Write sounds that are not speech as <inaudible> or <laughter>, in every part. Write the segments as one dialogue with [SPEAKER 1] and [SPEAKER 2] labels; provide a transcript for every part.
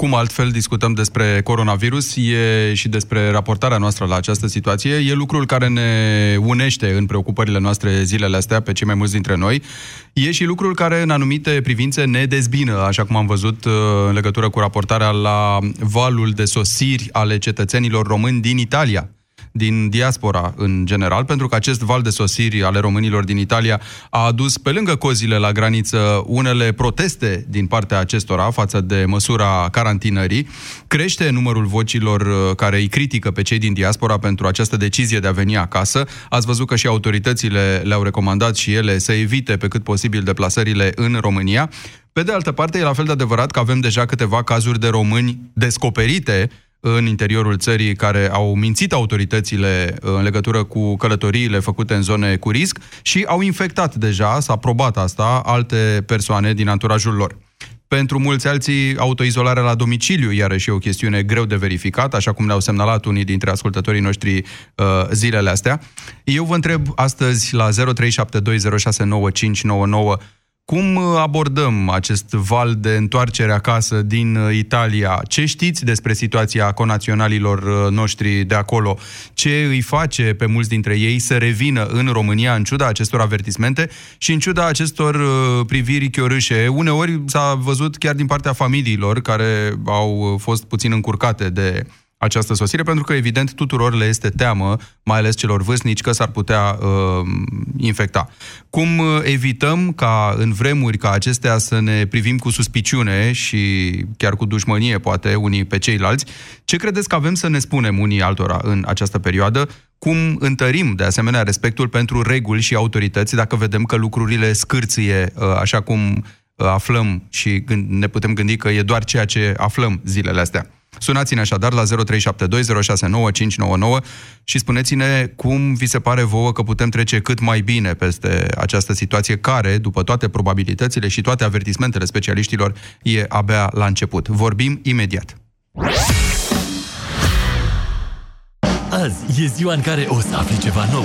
[SPEAKER 1] cum altfel discutăm despre coronavirus, e și despre raportarea noastră la această situație. E lucrul care ne unește în preocupările noastre zilele astea pe cei mai mulți dintre noi. E și lucrul care în anumite privințe ne dezbină, așa cum am văzut uh, în legătură cu raportarea la valul de sosiri ale cetățenilor români din Italia din diaspora în general, pentru că acest val de sosiri ale românilor din Italia a adus pe lângă cozile la graniță unele proteste din partea acestora față de măsura carantinării. Crește numărul vocilor uh, care îi critică pe cei din diaspora pentru această decizie de a veni acasă. Ați văzut că și autoritățile le-au recomandat și ele să evite pe cât posibil deplasările în România. Pe de altă parte, e la fel de adevărat că avem deja câteva cazuri de români descoperite în interiorul țării care au mințit autoritățile uh, în legătură cu călătoriile făcute în zone cu risc și au infectat deja, s-a probat asta, alte persoane din anturajul lor. Pentru mulți alții, autoizolarea la domiciliu, iarăși e o chestiune greu de verificat, așa cum ne-au semnalat unii dintre ascultătorii noștri uh, zilele astea. Eu vă întreb astăzi la 0372069599 cum uh, abordăm acest val de întoarcere acasă din uh, Italia? Ce știți despre situația conaționalilor uh, noștri de acolo? Ce îi face pe mulți dintre ei să revină în România în ciuda acestor avertismente și în ciuda acestor priviri chiorâșe? Uneori s-a văzut chiar din partea familiilor care au fost puțin încurcate de această sosire, pentru că, evident, tuturor le este teamă, mai ales celor vârstnici, că s-ar putea uh, infecta. Cum uh, evităm ca în vremuri ca acestea să ne privim cu suspiciune și chiar cu dușmănie, poate, unii pe ceilalți? Ce credeți că avem să ne spunem unii altora în această perioadă? Cum întărim, de asemenea, respectul pentru reguli și autorități dacă vedem că lucrurile scârție, uh, așa cum uh, aflăm și ne putem gândi că e doar ceea ce aflăm zilele astea? Sunați-ne așadar la 0372069599 și spuneți-ne cum vi se pare vouă că putem trece cât mai bine peste această situație care, după toate probabilitățile și toate avertismentele specialiștilor, e abia la început. Vorbim imediat.
[SPEAKER 2] Azi e ziua în care o să afli ceva nou.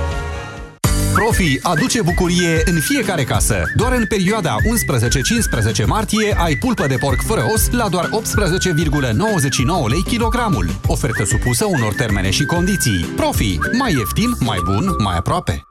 [SPEAKER 3] Profi aduce bucurie în fiecare casă. Doar în perioada 11-15 martie ai pulpă de porc fără os la doar 18,99 lei kilogramul. Ofertă supusă unor termene și condiții. Profi, mai ieftin, mai bun, mai aproape.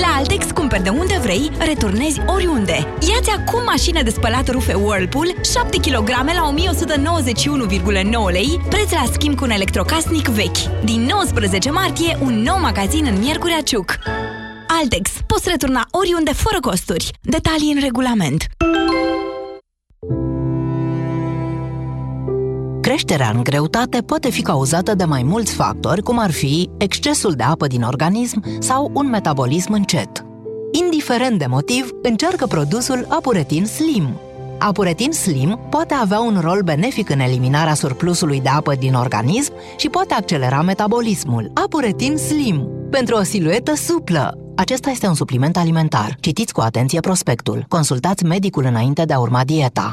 [SPEAKER 4] La Altex cumperi de unde vrei, returnezi oriunde. Iați acum mașină de spălat rufe Whirlpool, 7 kg la 1191,9 lei, preț la schimb cu un electrocasnic vechi. Din 19 martie, un nou magazin în Miercurea Ciuc. Altex. Poți returna oriunde fără costuri. Detalii în regulament.
[SPEAKER 5] Creșterea în greutate poate fi cauzată de mai mulți factori, cum ar fi excesul de apă din organism sau un metabolism încet. Indiferent de motiv, încearcă produsul Apuretin Slim. Apuretin Slim poate avea un rol benefic în eliminarea surplusului de apă din organism și poate accelera metabolismul. Apuretin Slim pentru o siluetă suplă. Acesta este un supliment alimentar. Citiți cu atenție prospectul. Consultați medicul înainte de a urma dieta.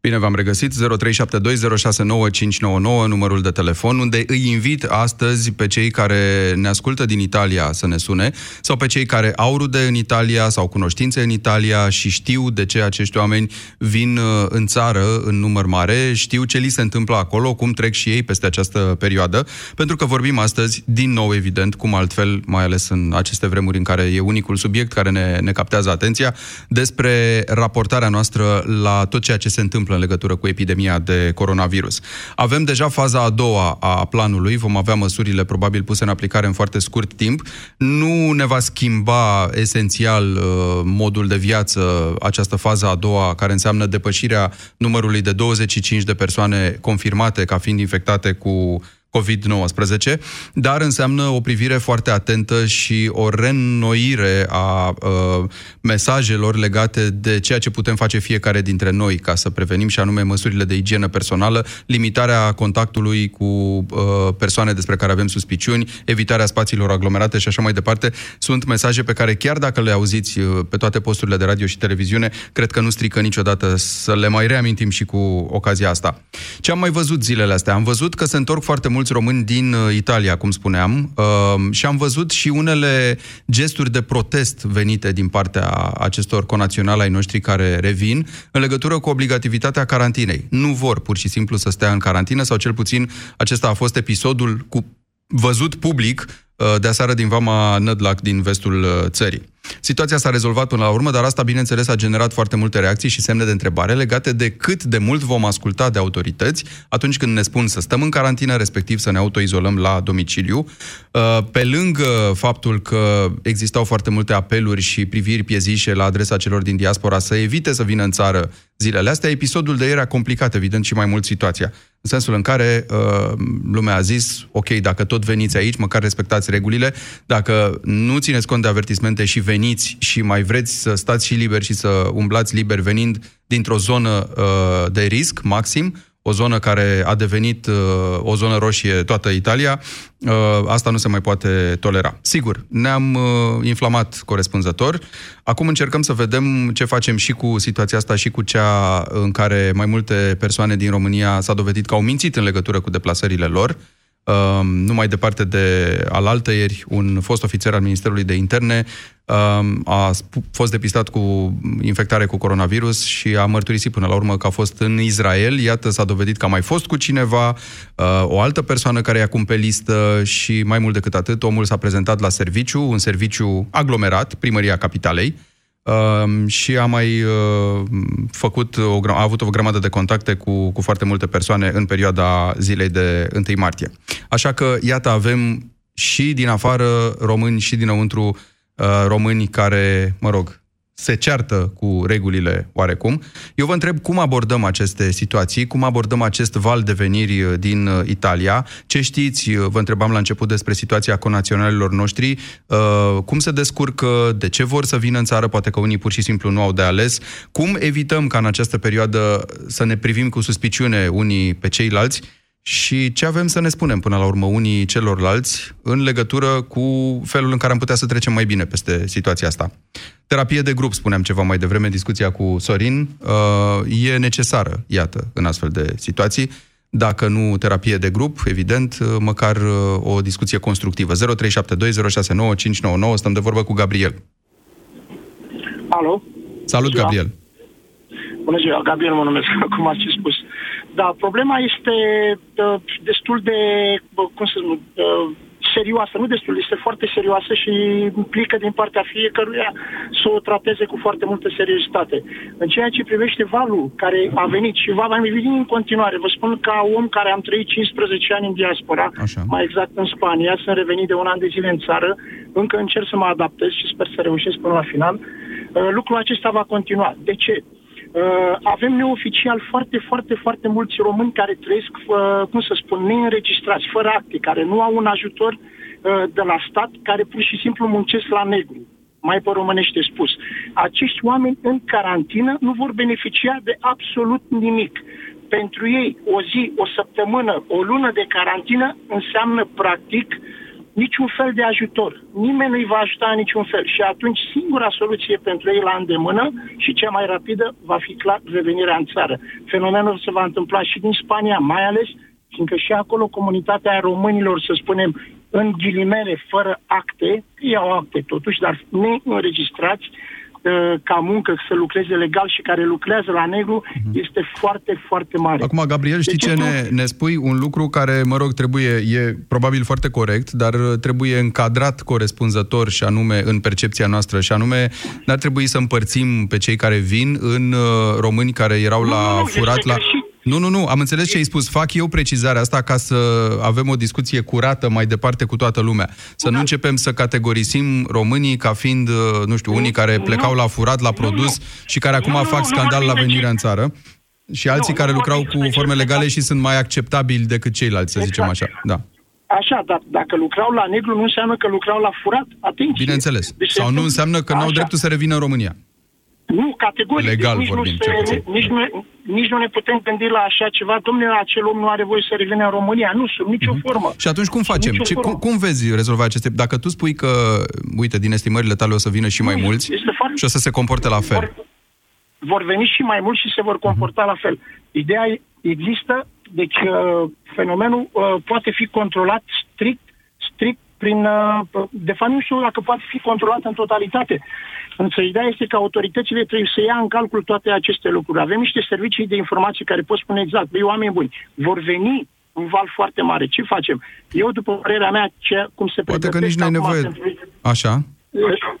[SPEAKER 1] Bine v-am regăsit, 0372069599, numărul de telefon, unde îi invit astăzi pe cei care ne ascultă din Italia să ne sune, sau pe cei care au rude în Italia sau cunoștințe în Italia și știu de ce acești oameni vin uh, în țară în număr mare, știu ce li se întâmplă acolo, cum trec și ei peste această perioadă, pentru că vorbim astăzi, din nou evident, cum altfel, mai ales în aceste vremuri în care e unicul subiect care ne, ne captează atenția, despre raportarea noastră la tot ceea ce se întâmplă în legătură cu epidemia de coronavirus. Avem deja faza a doua a planului, vom avea măsurile probabil puse în aplicare în foarte scurt timp. Nu ne va schimba esențial uh, modul de viață această fază a doua, care înseamnă depășirea numărului de 25 de persoane confirmate ca fiind infectate cu COVID-19, dar înseamnă o privire foarte atentă și o reînnoire a uh, mesajelor legate de ceea ce putem face fiecare dintre noi ca să prevenim și anume măsurile de igienă personală, limitarea contactului cu uh, persoane despre care avem suspiciuni, evitarea spațiilor aglomerate și așa mai departe. Sunt mesaje pe care chiar dacă le auziți uh, pe toate posturile de radio și televiziune, cred că nu strică niciodată să le mai reamintim și cu ocazia asta. Ce am mai văzut zilele astea? Am văzut că se întorc foarte mulți români din uh, Italia, cum spuneam, uh, și am văzut și unele gesturi de protest venite din partea acestor conaționali ai noștri care revin în legătură cu obligativitatea carantinei. Nu vor pur și simplu să stea în carantină sau cel puțin acesta a fost episodul cu văzut public uh, de aseară din Vama Nădlac din vestul țării. Situația s-a rezolvat până la urmă, dar asta, bineînțeles, a generat foarte multe reacții și semne de întrebare legate de cât de mult vom asculta de autorități atunci când ne spun să stăm în carantină, respectiv să ne autoizolăm la domiciliu. Uh, pe lângă faptul că existau foarte multe apeluri și priviri piezișe la adresa celor din diaspora să evite să vină în țară zilele astea, episodul de ieri a complicat, evident, și mai mult situația. În sensul în care uh, lumea a zis, ok, dacă tot veniți aici, măcar respectați regulile, dacă nu țineți cont de avertismente și veniți veniți și mai vreți să stați și liber și să umblați liber venind dintr-o zonă uh, de risc maxim, o zonă care a devenit uh, o zonă roșie toată Italia, uh, asta nu se mai poate tolera. Sigur, ne-am uh, inflamat corespunzător. Acum încercăm să vedem ce facem și cu situația asta și cu cea în care mai multe persoane din România s-a dovedit că au mințit în legătură cu deplasările lor. Um, nu mai departe de alaltă ieri, un fost ofițer al Ministerului de Interne um, a fost depistat cu infectare cu coronavirus și a mărturisit până la urmă că a fost în Israel. Iată, s-a dovedit că a mai fost cu cineva, uh, o altă persoană care e acum pe listă și mai mult decât atât, omul s-a prezentat la serviciu, un serviciu aglomerat, primăria capitalei, Uh, și a mai uh, făcut o, a avut o grămadă de contacte cu, cu foarte multe persoane în perioada zilei de 1 martie. Așa că, iată, avem și din afară români și dinăuntru uh, români care, mă rog, se ceartă cu regulile oarecum. Eu vă întreb cum abordăm aceste situații, cum abordăm acest val de veniri uh, din uh, Italia, ce știți, uh, vă întrebam la început despre situația conaționalilor noștri, cum se descurcă, de ce vor să vină în țară, poate că unii pur și simplu nu au de ales, cum evităm ca în această perioadă să ne privim cu suspiciune unii pe ceilalți, și ce avem să ne spunem până la urmă unii celorlalți în legătură cu felul în care am putea să trecem mai bine peste situația asta. Terapie de grup, spuneam ceva mai devreme, discuția cu Sorin, uh, e necesară, iată, în astfel de situații. Dacă nu terapie de grup, evident, uh, măcar uh, o discuție constructivă. 0372069599, stăm de vorbă cu Gabriel.
[SPEAKER 6] Alo?
[SPEAKER 1] Salut,
[SPEAKER 6] Bună
[SPEAKER 1] Gabriel.
[SPEAKER 6] Bună ziua, Gabriel mă numesc, cum ați spus. Da, problema este uh, destul de, uh, cum să spun, uh, serioasă, nu destul, este foarte serioasă și implică din partea fiecăruia să o trateze cu foarte multă seriozitate. În ceea ce privește valul care a venit și va mai veni în continuare, vă spun ca om care am trăit 15 ani în diaspora,
[SPEAKER 1] Așa.
[SPEAKER 6] mai exact în Spania, sunt revenit de un an de zile în țară, încă încerc să mă adaptez și sper să reușesc până la final. Uh, lucrul acesta va continua. De ce? Uh, avem neoficial foarte, foarte, foarte mulți români care trăiesc, uh, cum să spun, neînregistrați, fără acte, care nu au un ajutor uh, de la stat, care pur și simplu muncesc la negru mai pe românește spus. Acești oameni în carantină nu vor beneficia de absolut nimic. Pentru ei, o zi, o săptămână, o lună de carantină înseamnă, practic, niciun fel de ajutor. Nimeni nu-i va ajuta în niciun fel. Și atunci singura soluție pentru ei la îndemână și cea mai rapidă va fi clar revenirea în țară. Fenomenul se va întâmpla și din Spania, mai ales fiindcă și acolo comunitatea românilor, să spunem, în ghilimele, fără acte, iau acte totuși, dar neînregistrați, Uh, ca muncă să lucreze legal și care lucrează la negru uh-huh. este foarte, foarte mare.
[SPEAKER 1] Acum, Gabriel, știi deci, ce ne, ne spui? Un lucru care, mă rog, trebuie, e probabil foarte corect, dar trebuie încadrat corespunzător și anume în percepția noastră și anume n-ar trebui să împărțim pe cei care vin în uh, români care erau nu, la nu, furat la... Și nu, nu, nu, am înțeles ce ai spus. Fac eu precizarea asta ca să avem o discuție curată mai departe cu toată lumea. Să nu începem să categorisim românii ca fiind, uh, nu știu, unii care plecau la furat, la produs și care acum fac scandal la venirea în țară și alții care lucrau cu forme legale și sunt mai acceptabili decât ceilalți, să zicem așa. Da.
[SPEAKER 6] Așa, dar dacă lucrau la negru, nu înseamnă că lucrau la furat. Atenție.
[SPEAKER 1] Bineînțeles. Deci Sau nu înseamnă că n-au dreptul să revină în România.
[SPEAKER 6] Nu, categoric.
[SPEAKER 1] Legal
[SPEAKER 6] nici
[SPEAKER 1] vorbim,
[SPEAKER 6] nu se, nici, nu, nici nu ne putem gândi la așa ceva. Domnule, acel om nu are voie să revină în România. Nu, sub nicio uh-huh. formă.
[SPEAKER 1] Și atunci cum facem? Ce, cum, cum vezi rezolva aceste... Dacă tu spui că, uite, din estimările tale o să vină și mai nu, mulți foarte... și o să se comporte la fel.
[SPEAKER 6] Vor, vor veni și mai mulți și se vor comporta uh-huh. la fel. Ideea există, deci uh, fenomenul uh, poate fi controlat strict, strict prin... Uh, de fapt, nu știu dacă poate fi controlat în totalitate. Însă ideea este că autoritățile trebuie să ia în calcul toate aceste lucruri. Avem niște servicii de informații care pot spune exact, băi, oameni buni, vor veni un val foarte mare. Ce facem? Eu, după părerea mea, ce, cum se
[SPEAKER 1] Poate că nici nu ai nevoie. Pentru... Așa?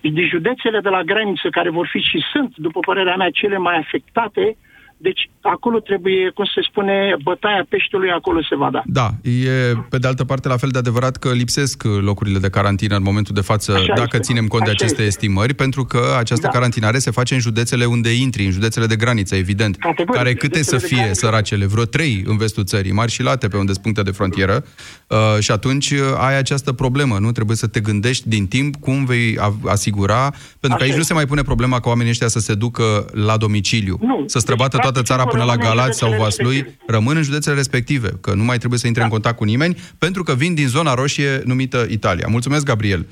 [SPEAKER 6] De județele de la graniță, care vor fi și sunt, după părerea mea, cele mai afectate, deci acolo trebuie, cum se spune, bătaia peștelui acolo se va da.
[SPEAKER 1] Da, e pe de altă parte la fel de adevărat că lipsesc locurile de carantină în momentul de față, Așa dacă este. ținem cont Așa de aceste este. estimări, pentru că această da. carantinare se face în județele unde intri, în județele de graniță, evident, Categoric, care câte să fie săracele, vreo trei în vestul țării, mari și late pe unde sunt puncte de frontieră, uh, și atunci uh, ai această problemă, nu? Trebuie să te gândești din timp cum vei asigura, pentru Așa că aici este. nu se mai pune problema ca oamenii ăștia să se ducă la domiciliu, nu. să străbată deci, toată țara până la Galați sau Vaslui, rămân în județele respective, că nu mai trebuie să intre da. în contact cu nimeni, pentru că vin din zona roșie numită Italia. Mulțumesc, Gabriel. 0372069599.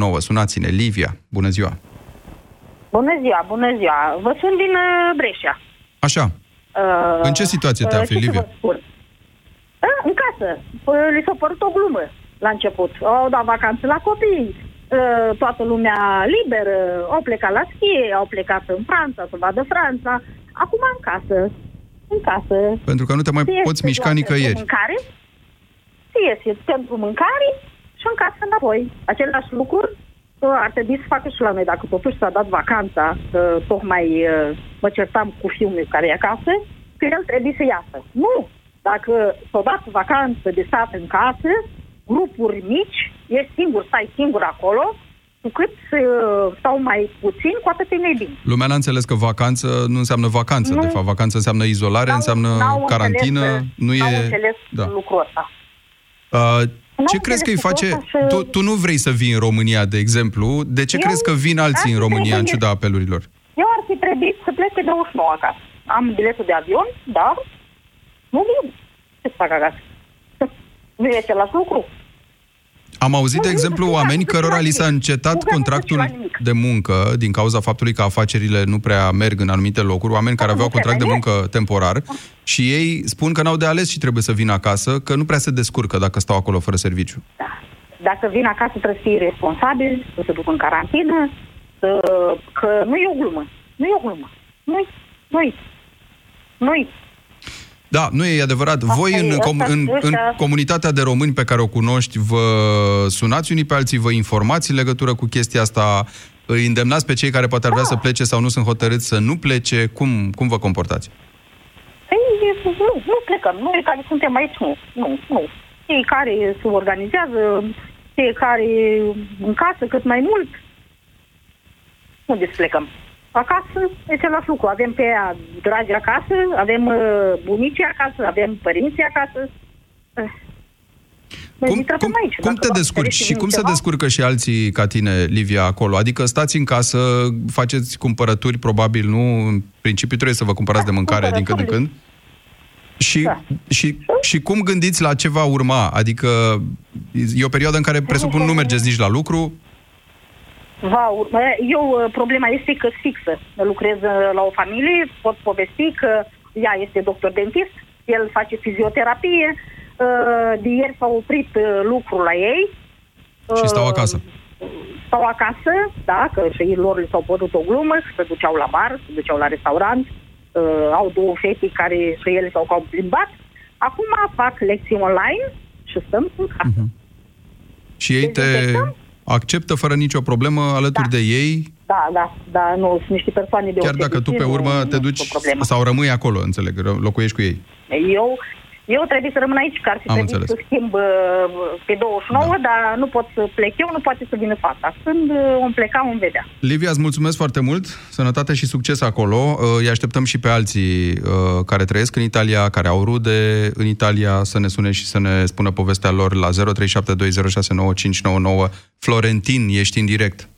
[SPEAKER 1] Uh, Sunați-ne. Livia, bună ziua.
[SPEAKER 7] Bună ziua, bună ziua. Vă sunt din uh, Breșa.
[SPEAKER 1] Așa. Uh, în ce situație te afli, Livia? Uh,
[SPEAKER 7] în casă. Li s-a părut o glumă la început. Au dat vacanțe la copii Uh, toată lumea liberă, au plecat la schie, au plecat în Franța să vadă Franța, acum în casă, în casă.
[SPEAKER 1] Pentru că nu te mai se poți mișca nicăieri.
[SPEAKER 7] Mâncare, se iese pentru mâncare și în casă înapoi. Același lucru uh, ar trebui să facă și la noi, dacă totuși s-a dat vacanța, că tocmai uh, mă certam cu fiul care e acasă, că el trebuie să iasă. Nu! Dacă s-a dat vacanță de stat în casă, grupuri mici, ești singur, stai singur acolo, cu cât uh, stau mai puțin, cu atât e mai bine.
[SPEAKER 1] Lumea n-a înțeles că vacanță nu înseamnă vacanță. Nu, de fapt, vacanță înseamnă izolare, înseamnă carantină. Înțeles, nu e...
[SPEAKER 7] înțeles da. lucrul ăsta.
[SPEAKER 1] Uh, ce crezi că îi face... Tu, tu nu vrei să vii în România, de exemplu. De ce Eu crezi că vin alții în România, în ciuda apelurilor?
[SPEAKER 7] Eu ar fi trebuit să plec pe 29 acasă. Am biletul de avion, dar nu vin. Ce să fac acasă? Nu e același lucru.
[SPEAKER 1] Am auzit, de exemplu, oameni cărora li s-a încetat contractul de muncă din cauza faptului că afacerile nu prea merg în anumite locuri, oameni care aveau contract de muncă temporar și ei spun că n-au de ales și trebuie să vină acasă, că nu prea se descurcă dacă stau acolo fără serviciu.
[SPEAKER 7] Da. Dacă vin acasă trebuie să fie responsabil, să se ducă în carantină, să... că nu e o glumă. Nu e o glumă. Nu-i. Nu-i. Nu-i.
[SPEAKER 1] Da, nu e adevărat. Asta Voi, în, com- în, în comunitatea de români pe care o cunoști, vă sunați unii pe alții, vă informați în legătură cu chestia asta, îi îndemnați pe cei care poate ar vrea da. să plece sau nu sunt hotărâți să nu plece. Cum, cum vă comportați?
[SPEAKER 7] Ei, nu, nu plecăm. Noi care suntem aici, nu. Nu, nu. Cei care se organizează, fiecare în casă cât mai mult, nu desplecăm. Acasă e același lucru. Avem pe ea dragi acasă, avem uh, bunicii acasă, avem părinții acasă. Uh.
[SPEAKER 1] Cum, cum, aici, cum te descurci și cum ceva? se descurcă și alții ca tine, Livia, acolo? Adică stați în casă, faceți cumpărături, probabil, nu? În principiu trebuie să vă cumpărați da, de mâncare din când în când? Și,
[SPEAKER 7] Da.
[SPEAKER 1] și, și cum gândiți la ce va urma? Adică e o perioadă în care presupun nu mergeți nici la lucru,
[SPEAKER 7] Va urma. Eu, uh, problema este că fixă. Lucrez uh, la o familie, pot povesti că ea este doctor dentist, el face fizioterapie, uh, de ieri s-a oprit uh, lucrul la ei.
[SPEAKER 1] și stau
[SPEAKER 7] Uh,
[SPEAKER 1] acasă.
[SPEAKER 7] Stau acasă, da, că și lor li s-au părut o glumă, că se duceau la bar, se duceau la restaurant, uh, au două fete care și ele s-au cam plimbat. Acum fac lecții online și stăm în casă.
[SPEAKER 1] Și ei te
[SPEAKER 7] Dezinfectăm?
[SPEAKER 1] Acceptă fără nicio problemă alături
[SPEAKER 7] Da.
[SPEAKER 1] de ei,
[SPEAKER 7] Da, da, da, nu, sunt niște persoane de
[SPEAKER 1] chiar dacă tu pe urmă te duci sau rămâi acolo, înțeleg, ră- locuiești cu ei.
[SPEAKER 7] Eu, eu trebuie să rămân aici, că ar fi
[SPEAKER 1] Am
[SPEAKER 7] trebuit
[SPEAKER 1] înțeles.
[SPEAKER 7] să schimb uh, pe 29,
[SPEAKER 1] Da.
[SPEAKER 7] dar nu pot să plec eu, nu poate să vină fata. Când uh, om pleca, om vedea.
[SPEAKER 1] Livia, îți mulțumesc foarte mult, sănătate și succes acolo. Uh, Îi așteptăm și pe alții uh, care trăiesc în Italia, care au rude în Italia, să ne sune și să ne spună povestea lor la 0372069599. Florentin, ești în direct.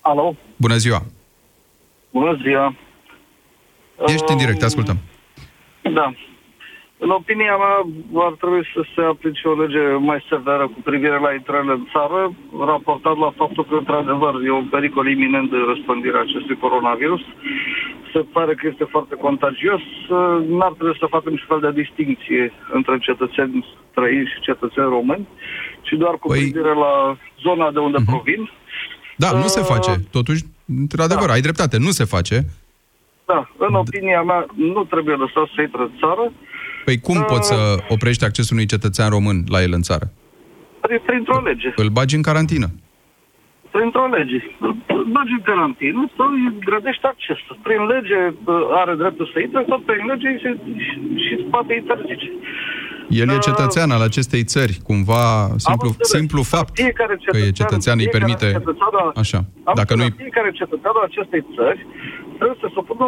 [SPEAKER 8] Alo,
[SPEAKER 1] Bună ziua!
[SPEAKER 8] bună ziua.
[SPEAKER 1] Ești în direct, te ascultăm.
[SPEAKER 8] Da. În opinia mea, ar trebui să se aplice o lege mai severă cu privire la intrările în țară, raportat la faptul că, într-adevăr, e un pericol iminent de răspândire a acestui coronavirus. Se pare că este foarte contagios. N-ar trebui să facem niciun fel de distinție între cetățeni străini și cetățeni români, ci doar cu
[SPEAKER 1] Păi-
[SPEAKER 8] privire la zona de unde provin.
[SPEAKER 1] Da, nu se
[SPEAKER 8] Uh,
[SPEAKER 1] face. Totuși, într-adevăr, ai dreptate, nu se face.
[SPEAKER 8] Da, în opinia mea, nu trebuie lăsat să intre în țară.
[SPEAKER 1] Păi cum poți să oprești accesul unui cetățean român la el în țară?
[SPEAKER 8] Prin- Printr-o lege.
[SPEAKER 1] Îl bagi în carantină.
[SPEAKER 8] Printr-o lege. Îl îl bagi în carantină sau îi grădești accesul. Prin lege bă, are dreptul să intre, sau prin lege și, și, și poate interzice.
[SPEAKER 1] El e
[SPEAKER 8] Uh,
[SPEAKER 1] cetățean al acestei țări, cumva simplu,
[SPEAKER 8] înțeles.
[SPEAKER 1] simplu fapt
[SPEAKER 8] Fiecare
[SPEAKER 1] că e cetățean îi
[SPEAKER 8] fiecare
[SPEAKER 1] permite...
[SPEAKER 8] cetățean a-
[SPEAKER 1] Așa,
[SPEAKER 8] am
[SPEAKER 1] dacă
[SPEAKER 8] spus,
[SPEAKER 1] nu-i...
[SPEAKER 8] Fiecare cetățean al acestei țări trebuie să se supună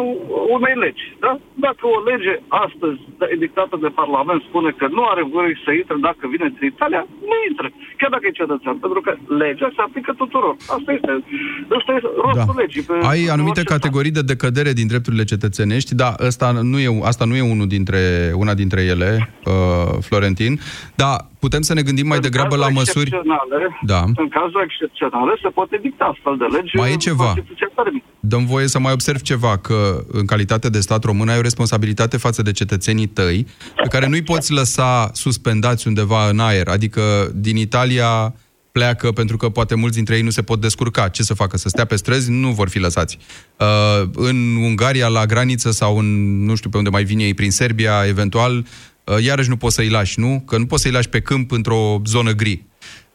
[SPEAKER 8] unei legi. Da? Dacă o lege astăzi dictată de Parlament spune că nu are voie să intre dacă vine din Italia, nu intre. Chiar dacă e cetățean. Pentru că legea se aplică tuturor. Asta este, asta este rostul
[SPEAKER 1] Da.
[SPEAKER 8] legii. Pe,
[SPEAKER 1] Ai
[SPEAKER 8] pe
[SPEAKER 1] anumite
[SPEAKER 8] orice
[SPEAKER 1] categorii de decădere din drepturile cetățenești, da, asta nu e, asta nu e unul dintre, una dintre ele, uh, Florentin, dar putem să ne gândim mai
[SPEAKER 8] În
[SPEAKER 1] degrabă la
[SPEAKER 8] cazuri
[SPEAKER 1] măsuri...
[SPEAKER 8] excepționale,
[SPEAKER 1] Da.
[SPEAKER 8] În cazuri excepționale se poate dicta astfel de legi.
[SPEAKER 1] Mai e ceva.
[SPEAKER 8] Constituția permite.
[SPEAKER 1] Dăm voie să mai observ ceva, că în calitate de stat român ai o responsabilitate față de cetățenii tăi, pe care nu-i poți lăsa suspendați undeva în aer. Adică din Italia pleacă pentru că poate mulți dintre ei nu se pot descurca. Ce să facă? Să stea pe străzi? Nu vor fi lăsați. Uh, în Ungaria, la graniță sau în, nu știu pe unde mai vine ei, prin Serbia, eventual, uh, iarăși nu poți să-i lași, nu? Că nu poți să-i lași pe câmp într-o zonă gri.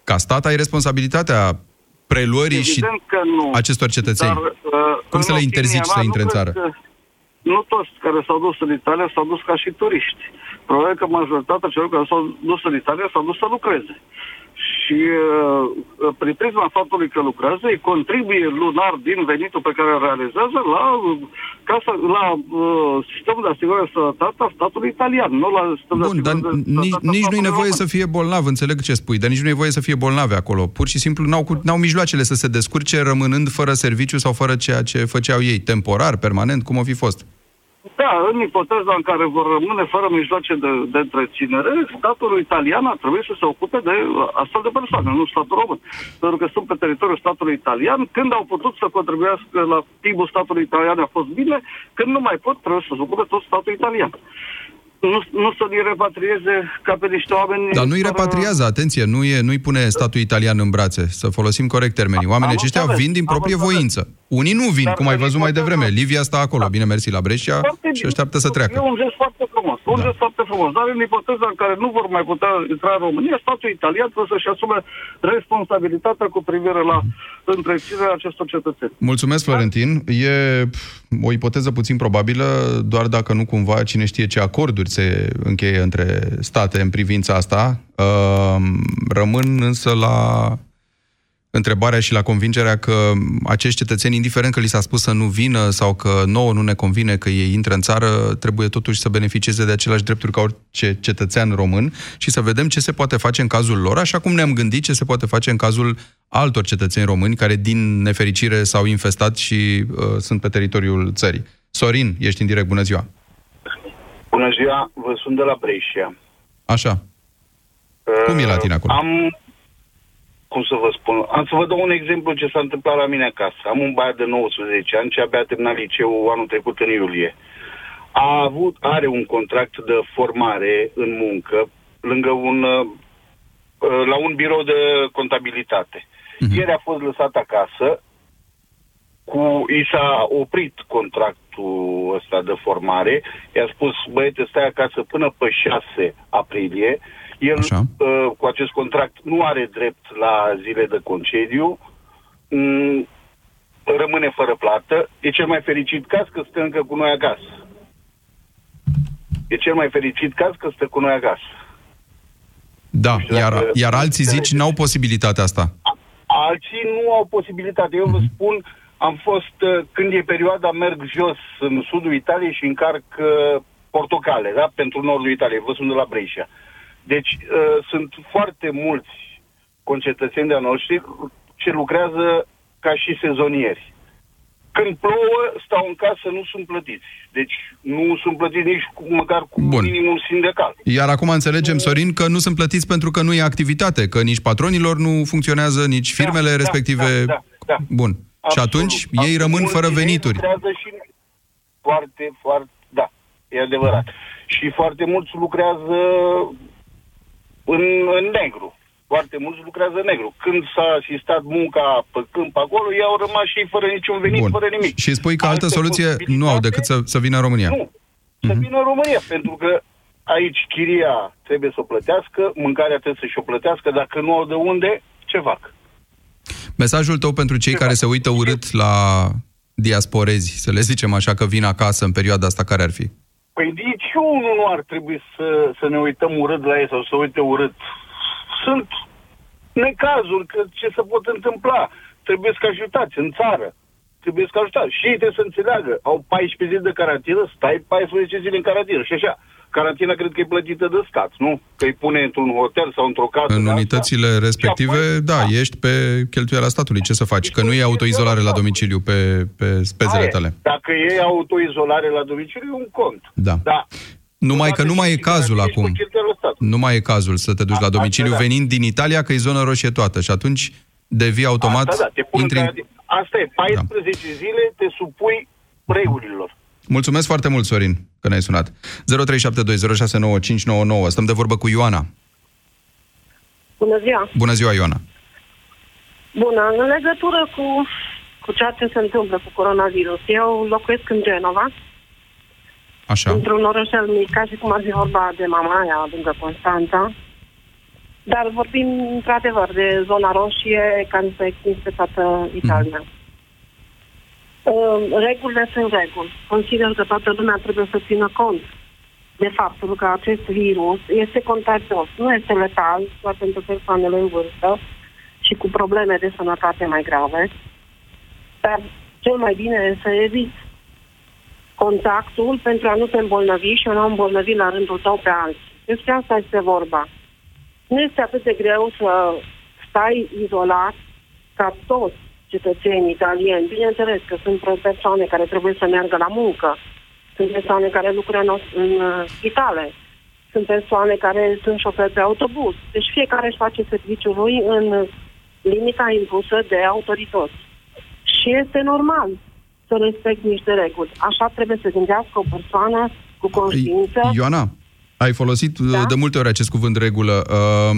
[SPEAKER 1] Ca stat ai responsabilitatea preluării și
[SPEAKER 8] Evident că nu.
[SPEAKER 1] acestor cetățeni.
[SPEAKER 8] Dar, uh,
[SPEAKER 1] Cum
[SPEAKER 8] în
[SPEAKER 1] să le
[SPEAKER 8] opinia
[SPEAKER 1] interzici
[SPEAKER 8] mea,
[SPEAKER 1] să
[SPEAKER 8] nu
[SPEAKER 1] intre în
[SPEAKER 8] cred
[SPEAKER 1] țară?
[SPEAKER 8] că- Nu toți care s-au dus în Italia s-au dus ca și turiști. Probabil că majoritatea celor care s-au dus în Italia s-au dus să lucreze. Și uh, prin prisma faptului că lucrează, îi contribuie lunar din venitul pe care îl realizează la, uh, casa, la uh, sistemul de asigurare de sănătate a statului italian, nu la sistemul
[SPEAKER 1] Bun,
[SPEAKER 8] de
[SPEAKER 1] dar
[SPEAKER 8] asigurare de
[SPEAKER 1] nici,
[SPEAKER 8] sănătate a
[SPEAKER 1] nici nu-i
[SPEAKER 8] statului
[SPEAKER 1] nevoie
[SPEAKER 8] român.
[SPEAKER 1] să fie bolnav, înțeleg ce spui, dar nici nu e voie să fie bolnavi acolo. Pur și simplu n-au, cu- n-au mijloacele să se descurce rămânând fără serviciu sau fără ceea ce făceau ei, temporar, permanent, cum o fi fost.
[SPEAKER 8] Da, în ipoteza în care vor rămâne fără mijloace de, de întreținere, statul italian ar trebui să se ocupe de astfel de persoane, nu statul român. Pentru că sunt pe teritoriul statului italian, când au putut să contribuiască la PIB-ul statului italian a fost bine, când nu mai pot, trebuie să se ocupe tot statul italian. Nu, nu să-i repatrieze ca pe niște oameni...
[SPEAKER 1] Dar nu-i
[SPEAKER 8] fără-
[SPEAKER 1] repatriază, atenție, nu e, nu-i pune statul italian în brațe, să folosim corect termenii. Oamenii
[SPEAKER 8] Am
[SPEAKER 1] aceștia
[SPEAKER 8] înțeles,
[SPEAKER 1] vin din
[SPEAKER 8] am
[SPEAKER 1] proprie
[SPEAKER 8] înțeles.
[SPEAKER 1] voință. Unii nu vin,
[SPEAKER 8] Dar
[SPEAKER 1] cum ai
[SPEAKER 8] în
[SPEAKER 1] văzut mai
[SPEAKER 8] ipoteza-
[SPEAKER 1] devreme. Livia stă acolo, bine mersi la Brescia
[SPEAKER 8] Foarte
[SPEAKER 1] și
[SPEAKER 8] bine.
[SPEAKER 1] așteaptă să treacă.
[SPEAKER 8] E un gest foarte frumos. Un
[SPEAKER 1] Da.
[SPEAKER 8] gest foarte frumos. Dar în ipoteza în care nu vor mai putea intra în România, statul italian trebuie să-și asume responsabilitatea cu privire la întreținerea acestor cetățeni.
[SPEAKER 1] Mulțumesc, Florentin. E pf, o ipoteză puțin probabilă, doar dacă nu cumva cine știe ce acorduri se încheie între state în privința asta. Uh, Rămân însă la întrebarea și la convingerea că acești cetățeni, indiferent că li s-a spus să nu vină sau că nouă nu ne convine că ei intră în țară, trebuie totuși să beneficieze de aceleași drepturi ca orice cetățean român și să vedem ce se poate face în cazul lor, așa cum ne-am gândit ce se poate face în cazul altor cetățeni români care, din nefericire, s-au infestat și uh, sunt pe teritoriul țării. Sorin, ești în direct, bună ziua!
[SPEAKER 9] Bună ziua, vă sunt de la Brescia.
[SPEAKER 1] Așa. Cum e la tine acolo?
[SPEAKER 9] Am, cum să vă spun, am să vă dau un exemplu ce s-a întâmplat la mine acasă. Am un băiat de 19 ani ce abia a terminat liceu anul trecut în iulie. A avut, are un contract de formare în muncă lângă un, uh, la un birou de contabilitate. Uh-huh. Ieri a fost lăsat acasă, cu, i s-a oprit contractul ăsta de formare, i-a spus, băiete, stai acasă până pe 6 aprilie, el uh, cu acest contract nu are drept la zile de concediu, mm, rămâne fără plată, e cel mai fericit caz că stă încă cu noi acasă. E cel mai fericit caz că stă cu noi acasă.
[SPEAKER 1] Da, iar, iar alții zici n-au posibilitatea asta.
[SPEAKER 9] Alții nu au posibilitate. Eu uh-huh. vă mhm. spun, am fost, uh, când e perioada, merg jos în sudul Italiei și încarc uh, portocale, da? Pentru nordul Italiei. Vă sunt de la Brescia. Deci uh, sunt foarte mulți concetățeni de-a noștri ce lucrează ca și sezonieri. Când plouă, stau în casă, nu sunt plătiți. Deci nu sunt plătiți nici cu, măcar cu Bun. minimul sindical.
[SPEAKER 1] Iar acum înțelegem, Sorin, că nu sunt plătiți pentru că nu e activitate, că nici patronilor nu funcționează, nici da, firmele da, respective... Da, da, da. Bun. Absolut. Și atunci Absolut. ei rămân fără venituri.
[SPEAKER 9] Și foarte, foarte... Da, e adevărat. Și foarte mulți lucrează în, în negru. Foarte mulți lucrează negru. Când s-a asistat munca pe câmp acolo, ei au rămas și fără niciun venit, Bun. fără nimic.
[SPEAKER 1] Și spui că altă soluție nu au decât să, să vină în România.
[SPEAKER 9] Nu, să mm-hmm. vină în România, pentru că aici chiria trebuie să o plătească, mâncarea trebuie să-și o plătească, dacă nu au de unde, ce fac?
[SPEAKER 1] Mesajul tău pentru cei ce care fac? se uită urât la diasporezi, să le zicem așa, că vin acasă în perioada asta, care ar fi?
[SPEAKER 9] Păi nici unul nu ar trebui să, să ne uităm urât la ei sau să uite urât. Sunt necazuri, că ce se pot întâmpla. Trebuie să ajutați în țară. Trebuie să ajutați. Și ei trebuie să înțeleagă. Au 14 zile de carantină, stai 14 zile în carantină și așa carantina cred că e plătită de stat, nu? Că îi pune într-un hotel sau într-o casă.
[SPEAKER 1] În unitățile asta. respective, da, da, ești pe cheltuiala statului. Ce să faci? Că nu e autoizolare la domiciliu pe, pe spezele tale.
[SPEAKER 9] Dacă e autoizolare la domiciliu, e un cont.
[SPEAKER 1] Da. da. Numai că nu mai e cazul acum. Nu mai e cazul să te duci la domiciliu da. venind din Italia, că e zonă roșie toată și atunci devii automat...
[SPEAKER 9] Asta, da, te pun intri... Asta e, 14 da. zile te supui regulilor.
[SPEAKER 1] Mulțumesc foarte mult, Sorin, că ne-ai sunat. 0372069599. Stăm de vorbă cu Ioana.
[SPEAKER 10] Bună ziua!
[SPEAKER 1] Bună ziua, Ioana!
[SPEAKER 10] Bună, în legătură cu, cu ceea ce se întâmplă cu coronavirus. Eu locuiesc în Genova,
[SPEAKER 1] Așa.
[SPEAKER 10] într-un orășel mic, ca și cum ar fi vorba de Mamaia, lângă Constanța. Dar vorbim, într-adevăr, de zona roșie care se extins pe toată Italia. Mm. Ehm, regulile sunt reguli. Consider că toată lumea trebuie să țină cont de faptul că acest virus este contagios. Nu este letal, doar pentru persoanele în vârstă și cu probleme de sănătate mai grave. Dar cel mai bine este să eviți contactul pentru a nu te îmbolnăvi și a nu îmbolnăvi la rândul tău pe alții. Despre asta este vorba. Nu este atât de greu să stai izolat ca toți cetățeni italieni. Bineînțeles că sunt persoane care trebuie să meargă la muncă, sunt persoane care lucrează în, în uh, spitale, sunt persoane care sunt șoferi de autobuz. Deci fiecare își face serviciul lui în limita impusă de autorități. Și este normal să respect niște reguli. Așa trebuie să gândească o persoană cu conștiință.
[SPEAKER 1] Ioana, ai folosit uh, da? de multe ori acest cuvânt regulă. Uh,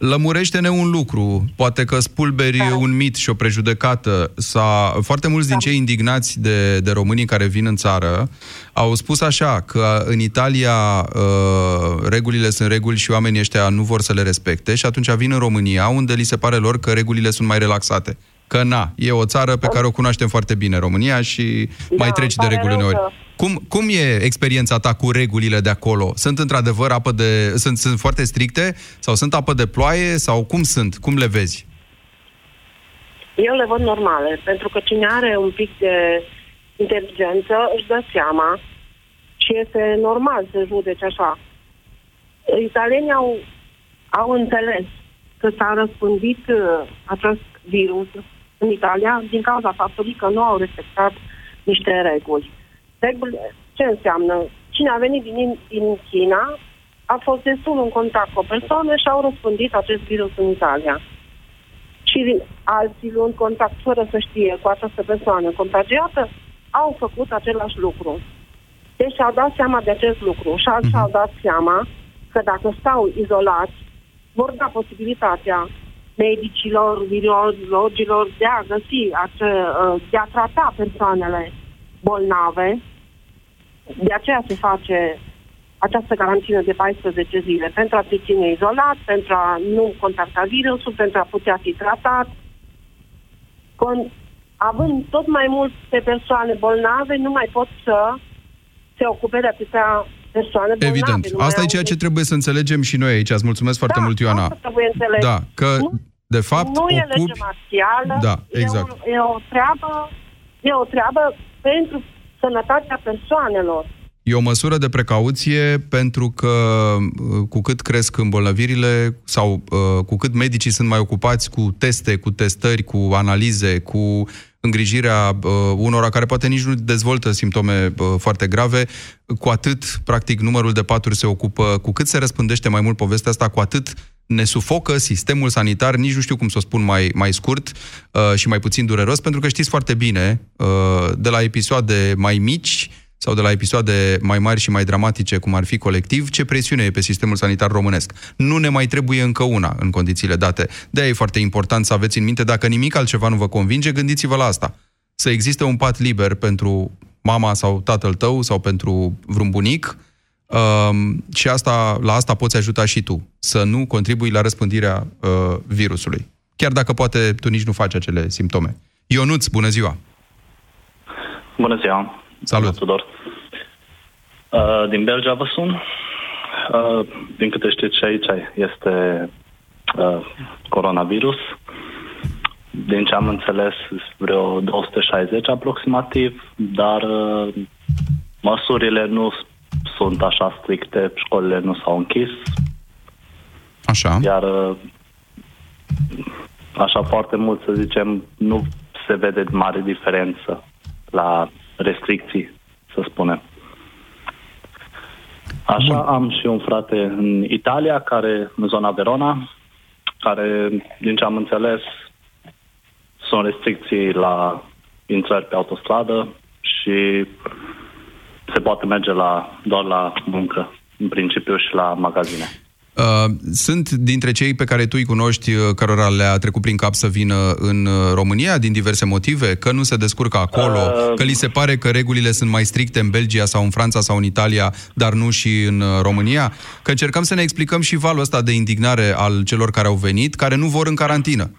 [SPEAKER 1] Lămurește-ne un lucru, poate că spulberi da. un mit și o prejudecată. S-a, foarte mulți da. din cei indignați de, de românii care vin în țară au spus așa, că în Italia uh, regulile sunt reguli și oamenii ăștia nu vor să le respecte și atunci vin în România unde li se pare lor că regulile sunt mai relaxate. Că na, e o țară pe care o cunoaștem foarte bine, România, și da, mai treci de reguli uneori. Că cum, cum e experiența ta cu regulile de acolo? Sunt într-adevăr apă de... Sunt, sunt foarte stricte? Sau sunt apă de ploaie? Sau cum sunt? Cum le vezi?
[SPEAKER 10] Eu le văd normale, pentru că cine are un pic de inteligență își dă seama și este normal să judece așa. Italienii au, au înțeles că s-a răspândit uh, acest virus în Italia din cauza faptului că nu au respectat niște reguli. Reguli, ce înseamnă? cine a venit din, din China a fost destul în contact cu o persoană și au răspândit acest virus în Italia. Și alții luând contact fără să știe cu această persoană contagiată, au făcut același lucru. Deci și-au dat seama de acest lucru și alții și-au dat seama că dacă stau izolați, vor da posibilitatea medicilor, virologilor de a găsi, ace, de a trata persoanele bolnave. De aceea se face această carantină de 14 zile pentru a te ține izolat, pentru a nu contacta virusul, pentru a putea fi tratat. Con- având tot mai multe persoane bolnave, nu mai pot să se ocupe de atâtea persoane bolnave.
[SPEAKER 1] Evident. Asta e ceea ce trebuie să înțelegem și noi aici. Îți mulțumesc foarte
[SPEAKER 10] da,
[SPEAKER 1] mult, Ioana.
[SPEAKER 10] Asta trebuie înțeles.
[SPEAKER 1] Da, că
[SPEAKER 10] nu,
[SPEAKER 1] de fapt
[SPEAKER 10] nu e
[SPEAKER 1] ocupi...
[SPEAKER 10] lege marțială,
[SPEAKER 1] Da, exact.
[SPEAKER 10] e, o, e o treabă e o treabă pentru sănătatea persoanelor.
[SPEAKER 1] E o măsură de precauție pentru că uh, cu cât cresc îmbolnăvirile sau uh, cu cât medicii sunt mai ocupați cu teste, cu testări, cu analize, cu îngrijirea uh, unora care poate nici nu dezvoltă simptome uh, foarte grave, cu atât, practic, numărul de paturi se ocupă, cu cât se răspândește mai mult povestea asta, cu atât ne sufocă sistemul sanitar, nici nu știu cum să o spun mai, mai scurt uh, și mai puțin dureros, pentru că știți foarte bine, uh, de la episoade mai mici sau de la episoade mai mari și mai dramatice, cum ar fi colectiv, ce presiune e pe sistemul sanitar românesc. Nu ne mai trebuie încă una în condițiile date. De-aia e foarte important să aveți în minte, dacă nimic altceva nu vă convinge, gândiți-vă la asta. Să existe un pat liber pentru mama sau tatăl tău sau pentru vreun bunic, Um, și asta, la asta poți ajuta și tu, să nu contribui la răspândirea uh, virusului. Chiar dacă poate tu nici nu faci acele simptome. Ionuț, bună ziua!
[SPEAKER 11] Bună ziua!
[SPEAKER 1] Salut!
[SPEAKER 11] Tudor! Uh, din Belgia vă sun. Uh, din câte știți aici este uh, coronavirus. Din ce am înțeles, vreo 260 aproximativ, dar uh, măsurile nu sunt așa stricte, școlile nu s-au închis.
[SPEAKER 1] Așa.
[SPEAKER 11] Iar uh, așa foarte mult, să zicem, nu se vede mare diferență la restricții, să spunem. Așa Bun. am și un frate în Italia, care în zona Verona, care, din ce am înțeles, sunt restricții la intrări pe autostradă și se poate merge la, doar la muncă, în principiu și la magazine.
[SPEAKER 1] Uh, sunt dintre cei pe care tu îi cunoști, uh, cărora le-a trecut prin cap să vină în uh, România din diverse motive? Că nu se descurcă acolo? Uh, că li se pare că regulile sunt mai stricte în Belgia sau în Franța sau în Italia, dar nu și în România? Că încercăm să ne explicăm și valul ăsta de indignare al celor care au venit, care nu vor în carantină.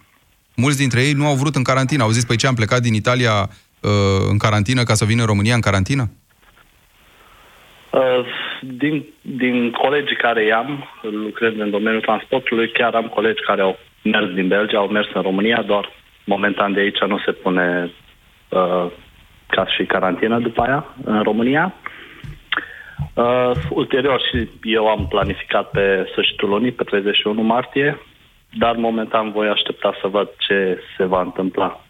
[SPEAKER 1] Mulți dintre ei nu au vrut în carantină. Au zis, păi ce, am plecat din Italia uh, în carantină ca să vină în România în carantină?
[SPEAKER 11] Uh, din, din colegii care i-am, lucrând în domeniul transportului, chiar am colegi care au mers din Belgia, au mers în România, doar momentan de aici nu se pune uh, ca și carantină după aia în România. Uh, ulterior și eu am planificat pe sfârșitul lunii, pe 31 martie, dar momentan voi aștepta să văd ce se va întâmpla.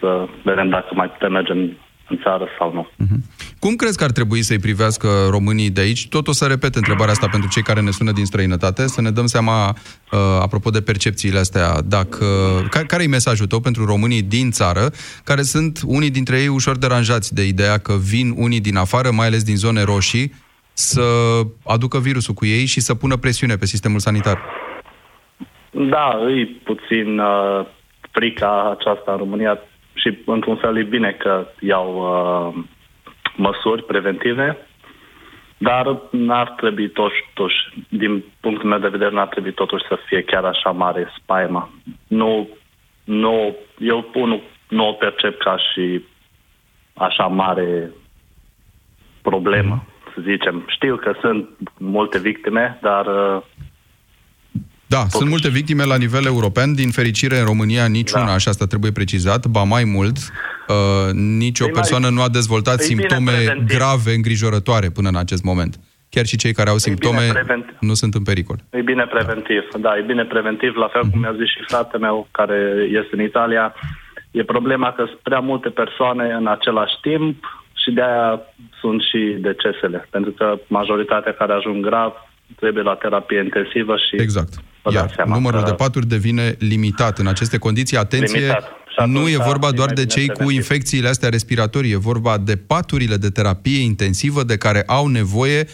[SPEAKER 11] Să vedem dacă mai putem merge în, în țară sau nu.
[SPEAKER 1] Uh-huh. Cum crezi că ar trebui să-i privească românii de aici? Tot o să repet întrebarea asta pentru cei care ne sună din străinătate, să ne dăm seama, uh, apropo de percepțiile astea, dacă, care, care e mesajul tău pentru românii din țară, care sunt unii dintre ei ușor deranjați de ideea că vin unii din afară, mai ales din zone roșii, să aducă virusul cu ei și să pună presiune pe sistemul sanitar?
[SPEAKER 11] Da, e puțin uh, frica aceasta în România și într-un fel e bine că iau uh, măsuri preventive, dar n-ar trebui totuși, din punctul meu de vedere, n-ar trebui totuși să fie chiar așa mare spaima. Nu, nu, eu unul nu o percep ca și așa mare problemă, să zicem. Știu că sunt multe victime, dar uh,
[SPEAKER 1] da, Totuși. sunt multe victime la nivel european. Din fericire, în România niciuna, da. și asta trebuie precizat, ba mai mult, uh, nicio păi persoană mai... nu a dezvoltat e simptome grave, îngrijorătoare până în acest moment. Chiar și cei care au simptome nu sunt în pericol.
[SPEAKER 11] E bine preventiv, da, e bine preventiv, la fel cum mi-a zis și fratele meu care este în Italia. E problema că sunt prea multe persoane în același timp și de aia sunt și decesele, pentru că majoritatea care ajung grav trebuie la terapie intensivă și...
[SPEAKER 1] Exact. Iar numărul că... de paturi devine limitat în aceste condiții. Atenție, limitat. nu e vorba doar de cei cu infecțiile astea respiratorii, e vorba de paturile de terapie intensivă de care au nevoie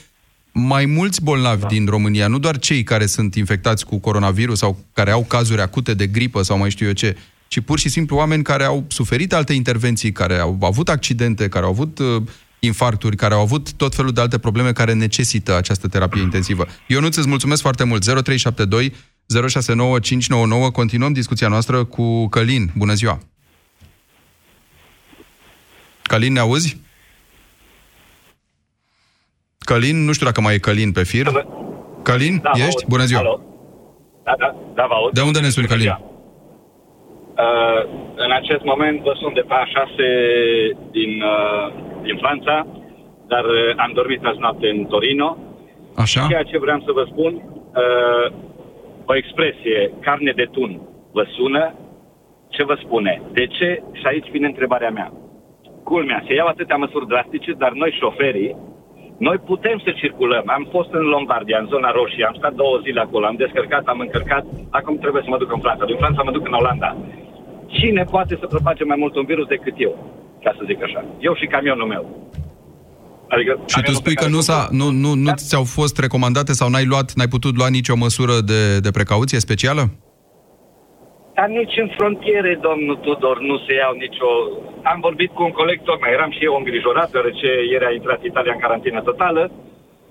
[SPEAKER 1] mai mulți bolnavi da. din România, nu doar cei care sunt infectați cu coronavirus sau care au cazuri acute de gripă sau mai știu eu ce, ci pur și simplu oameni care au suferit alte intervenții, care au avut accidente, care au avut uh, infarcturi, care au avut tot felul de alte probleme care necesită această terapie intensivă. Eu nu îți mulțumesc foarte mult. 0372 069599. Continuăm discuția noastră cu Călin. Bună ziua! Călin, ne auzi? Călin, nu știu dacă mai e Călin pe fir. Călin, da, ești? Bună ziua!
[SPEAKER 12] Alo. Da, da, da, vă aud.
[SPEAKER 1] De unde ne suni, Călin? Uh,
[SPEAKER 12] în acest moment vă sunt de pe A6 din, uh, din Franța, dar uh, am dormit azi noapte în Torino.
[SPEAKER 1] Așa?
[SPEAKER 12] Ceea ce vreau să vă spun, uh, o expresie, carne de tun, vă sună, ce vă spune? De ce? Și aici vine întrebarea mea. Culmea, se iau atâtea măsuri drastice, dar noi șoferii, noi putem să circulăm. Am fost în Lombardia, în zona roșie, am stat două zile acolo, am descărcat, am încărcat, acum trebuie să mă duc în Franța. Din Franța mă duc în Olanda. Cine poate să propage mai mult un virus decât eu, ca să zic așa? Eu și camionul meu.
[SPEAKER 1] Adică, și tu spui că nu, s-a, nu, nu, nu ți-au fost recomandate sau n-ai luat, n-ai putut lua nicio măsură de, de precauție specială?
[SPEAKER 12] Dar nici în frontiere, domnul Tudor, nu se iau nicio... Am vorbit cu un coleg, tocmai eram și eu îngrijorat, deoarece ieri a intrat Italia în carantină totală.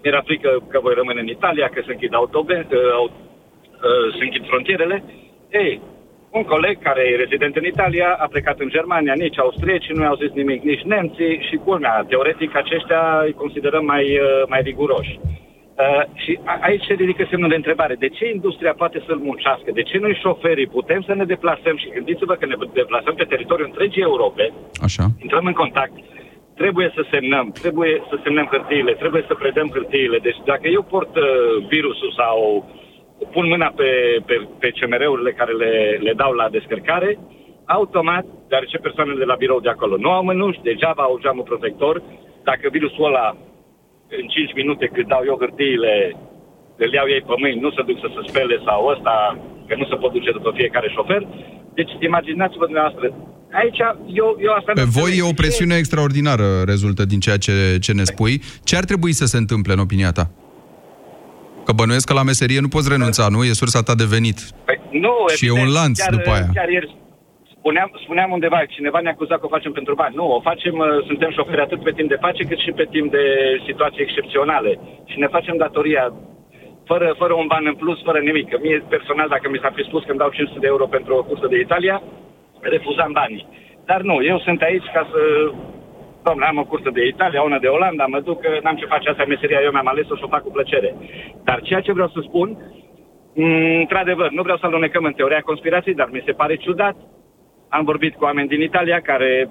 [SPEAKER 12] Mi-era frică că voi rămâne în Italia, că se închid autoben, uh, se închid frontierele. Ei, un coleg care e rezident în Italia a plecat în Germania, nici austrieci nu i-au zis nimic, nici nemții și culmea, teoretic aceștia îi considerăm mai, uh, mai riguroși. Uh, și aici se ridică semnul de întrebare. De ce industria poate să-l muncească? De ce noi șoferii putem să ne deplasăm și gândiți-vă că ne deplasăm pe teritoriul întregii Europe,
[SPEAKER 1] Așa.
[SPEAKER 12] intrăm în contact, trebuie să semnăm, trebuie să semnăm hârtiile, trebuie să predăm hârtiile. Deci dacă eu port uh, virusul sau pun mâna pe, pe, pe CMR-urile care le, le dau la descărcare, automat, deoarece persoanele de la birou de acolo nu au mânuși, degeaba au geamul protector, dacă virusul ăla în 5 minute cât dau eu hârtiile, le iau ei pe mâini, nu se duc să se spele sau ăsta, că nu se pot duce după fiecare șofer. Deci imaginați-vă dumneavoastră, aici eu, eu asta...
[SPEAKER 1] Pe voi e o presiune ce... extraordinară rezultă din ceea ce, ce ne spui. Ce ar trebui să se întâmple în opinia ta? Că bănuiesc că la meserie nu poți renunța, nu? E sursa ta de venit.
[SPEAKER 12] Păi, nu,
[SPEAKER 1] și evident, e un lanț
[SPEAKER 12] chiar,
[SPEAKER 1] după aia.
[SPEAKER 12] Chiar ieri spuneam, spuneam undeva, cineva ne acuza că o facem pentru bani. Nu, o facem, uh, suntem șoferi atât pe timp de pace cât și pe timp de situații excepționale. Și ne facem datoria fără, fără un ban în plus, fără nimic. Că mie personal, dacă mi s-ar fi spus că îmi dau 500 de euro pentru o cursă de Italia, refuzam banii. Dar nu, eu sunt aici ca să domnule, am o cursă de Italia, una de Olanda, mă duc, n-am ce face asta meseria, eu mi-am ales-o și o fac cu plăcere. Dar ceea ce vreau să spun, mm, într-adevăr, nu vreau să alunecăm în teoria conspirației, dar mi se pare ciudat. Am vorbit cu oameni din Italia care